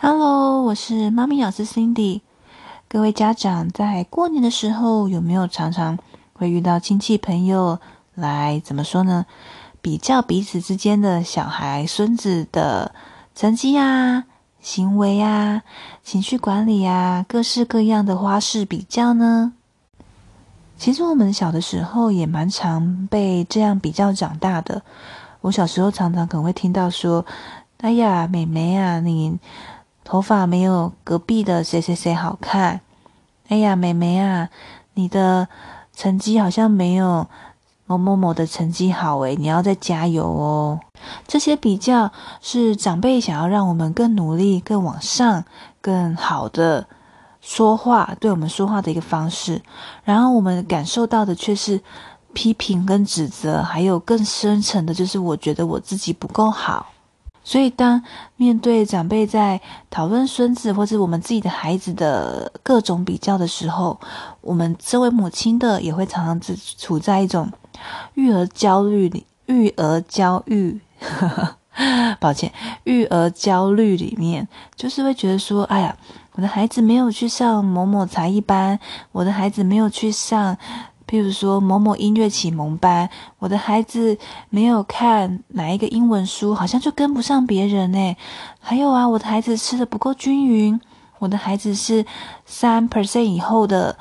Hello，我是妈咪老师 Cindy。各位家长在过年的时候有没有常常会遇到亲戚朋友来怎么说呢？比较彼此之间的小孩、孙子的成绩啊、行为啊、情绪管理啊，各式各样的花式比较呢？其实我们小的时候也蛮常被这样比较长大的。我小时候常常可能会听到说：“哎呀，妹妹啊，你……”头发没有隔壁的谁谁谁好看。哎呀，妹妹啊，你的成绩好像没有某某某的成绩好诶，你要再加油哦。这些比较是长辈想要让我们更努力、更往上、更好的说话，对我们说话的一个方式。然后我们感受到的却是批评跟指责，还有更深层的，就是我觉得我自己不够好。所以，当面对长辈在讨论孙子或者我们自己的孩子的各种比较的时候，我们这位母亲的也会常常处处在一种育儿焦虑里，育儿焦虑，抱歉，育儿焦虑里面，就是会觉得说，哎呀，我的孩子没有去上某某才艺班，我的孩子没有去上。譬如说某某音乐启蒙班，我的孩子没有看哪一个英文书，好像就跟不上别人诶。还有啊，我的孩子吃的不够均匀，我的孩子是三 percent 以后的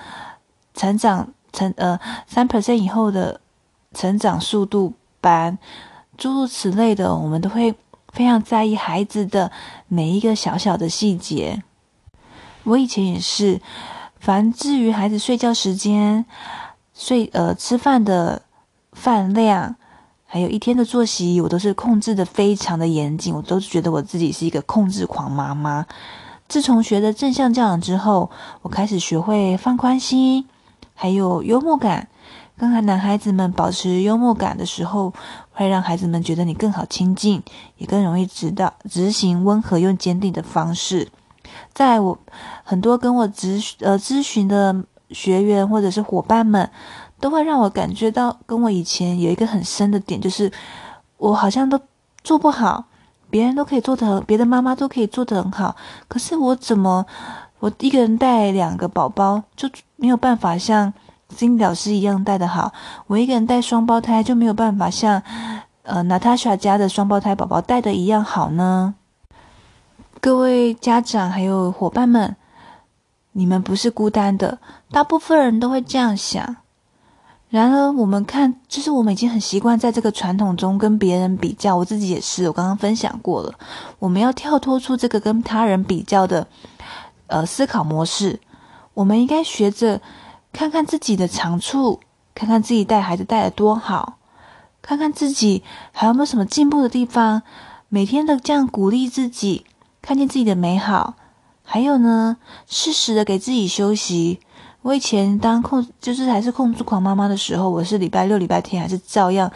成长成呃三 percent 以后的成长速度班，诸如此类的，我们都会非常在意孩子的每一个小小的细节。我以前也是，凡至于孩子睡觉时间。睡呃，吃饭的饭量，还有一天的作息，我都是控制的非常的严谨。我都觉得我自己是一个控制狂妈妈。自从学了正向教养之后，我开始学会放宽心，还有幽默感。跟男孩子们保持幽默感的时候，会让孩子们觉得你更好亲近，也更容易知道执行温和又坚定的方式。在我很多跟我咨呃咨询的。学员或者是伙伴们，都会让我感觉到跟我以前有一个很深的点，就是我好像都做不好，别人都可以做得很，别的妈妈都可以做得很好，可是我怎么我一个人带两个宝宝就没有办法像金老师一样带得好，我一个人带双胞胎就没有办法像呃娜塔莎家的双胞胎宝宝带的一样好呢？各位家长还有伙伴们。你们不是孤单的，大部分人都会这样想。然而，我们看，就是我们已经很习惯在这个传统中跟别人比较。我自己也是，我刚刚分享过了。我们要跳脱出这个跟他人比较的呃思考模式。我们应该学着看看自己的长处，看看自己带孩子带的多好，看看自己还有没有什么进步的地方。每天的这样鼓励自己，看见自己的美好。还有呢，适时的给自己休息。我以前当控就是还是控制狂妈妈的时候，我是礼拜六、礼拜天还是照样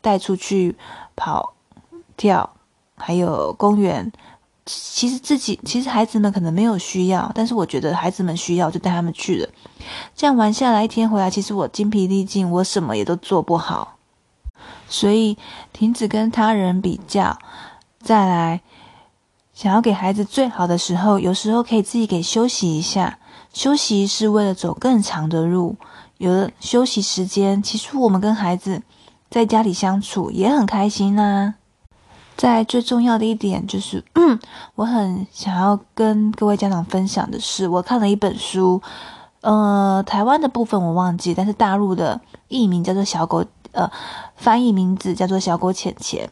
带出去跑、跳，还有公园。其实自己其实孩子们可能没有需要，但是我觉得孩子们需要，就带他们去了。这样玩下来，一天回来，其实我精疲力尽，我什么也都做不好。所以停止跟他人比较，再来。想要给孩子最好的时候，有时候可以自己给休息一下。休息是为了走更长的路。有了休息时间，其实我们跟孩子在家里相处也很开心呐、在最重要的一点就是，嗯，我很想要跟各位家长分享的是，我看了一本书，呃，台湾的部分我忘记，但是大陆的译名叫做《小狗》，呃，翻译名字叫做《小狗钱钱》。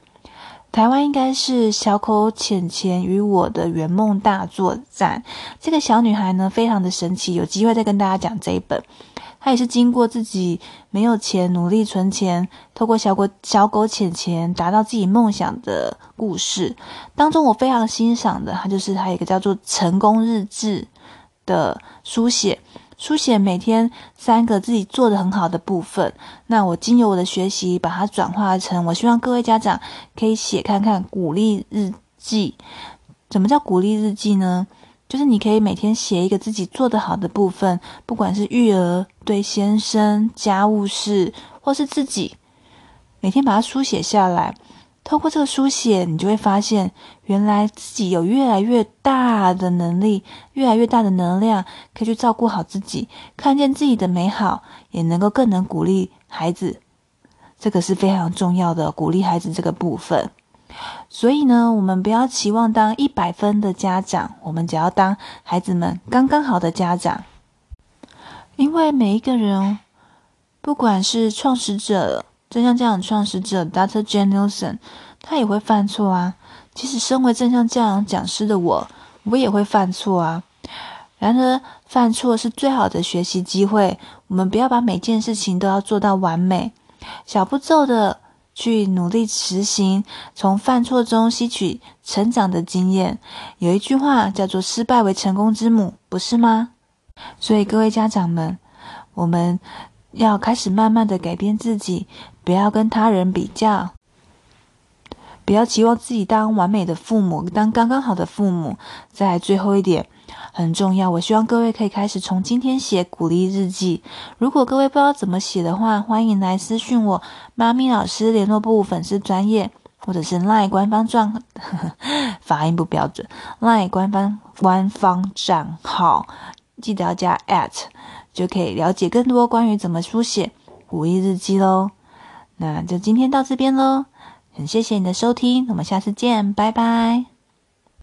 台湾应该是小狗钱钱与我的圆梦大作战。这个小女孩呢，非常的神奇，有机会再跟大家讲这一本。她也是经过自己没有钱，努力存钱，透过小狗小狗浅钱达到自己梦想的故事。当中我非常欣赏的，她就是她一个叫做成功日志的书写。书写每天三个自己做的很好的部分，那我经由我的学习，把它转化成我希望各位家长可以写看看鼓励日记。怎么叫鼓励日记呢？就是你可以每天写一个自己做的好的部分，不管是育儿、对先生、家务事，或是自己，每天把它书写下来。透过这个书写，你就会发现，原来自己有越来越大的能力，越来越大的能量，可以去照顾好自己，看见自己的美好，也能够更能鼓励孩子。这个是非常重要的，鼓励孩子这个部分。所以呢，我们不要期望当一百分的家长，我们只要当孩子们刚刚好的家长。因为每一个人，不管是创始者、正向教养创始者 Dr. Jane Nielsen，他也会犯错啊。即使，身为正向教养讲师的我，我也会犯错啊。然而，犯错是最好的学习机会。我们不要把每件事情都要做到完美，小步骤的。去努力实行，从犯错中吸取成长的经验。有一句话叫做“失败为成功之母”，不是吗？所以各位家长们，我们要开始慢慢的改变自己，不要跟他人比较，不要期望自己当完美的父母，当刚刚好的父母。再最后一点。很重要，我希望各位可以开始从今天写鼓励日记。如果各位不知道怎么写的话，欢迎来私讯我，妈咪老师联络部粉丝专业，或者是 LINE 官方账，呵呵，发音不标准，LINE 官方官方账号，记得要加 at，就可以了解更多关于怎么书写五一日记喽。那就今天到这边喽，很谢谢你的收听，我们下次见，拜拜。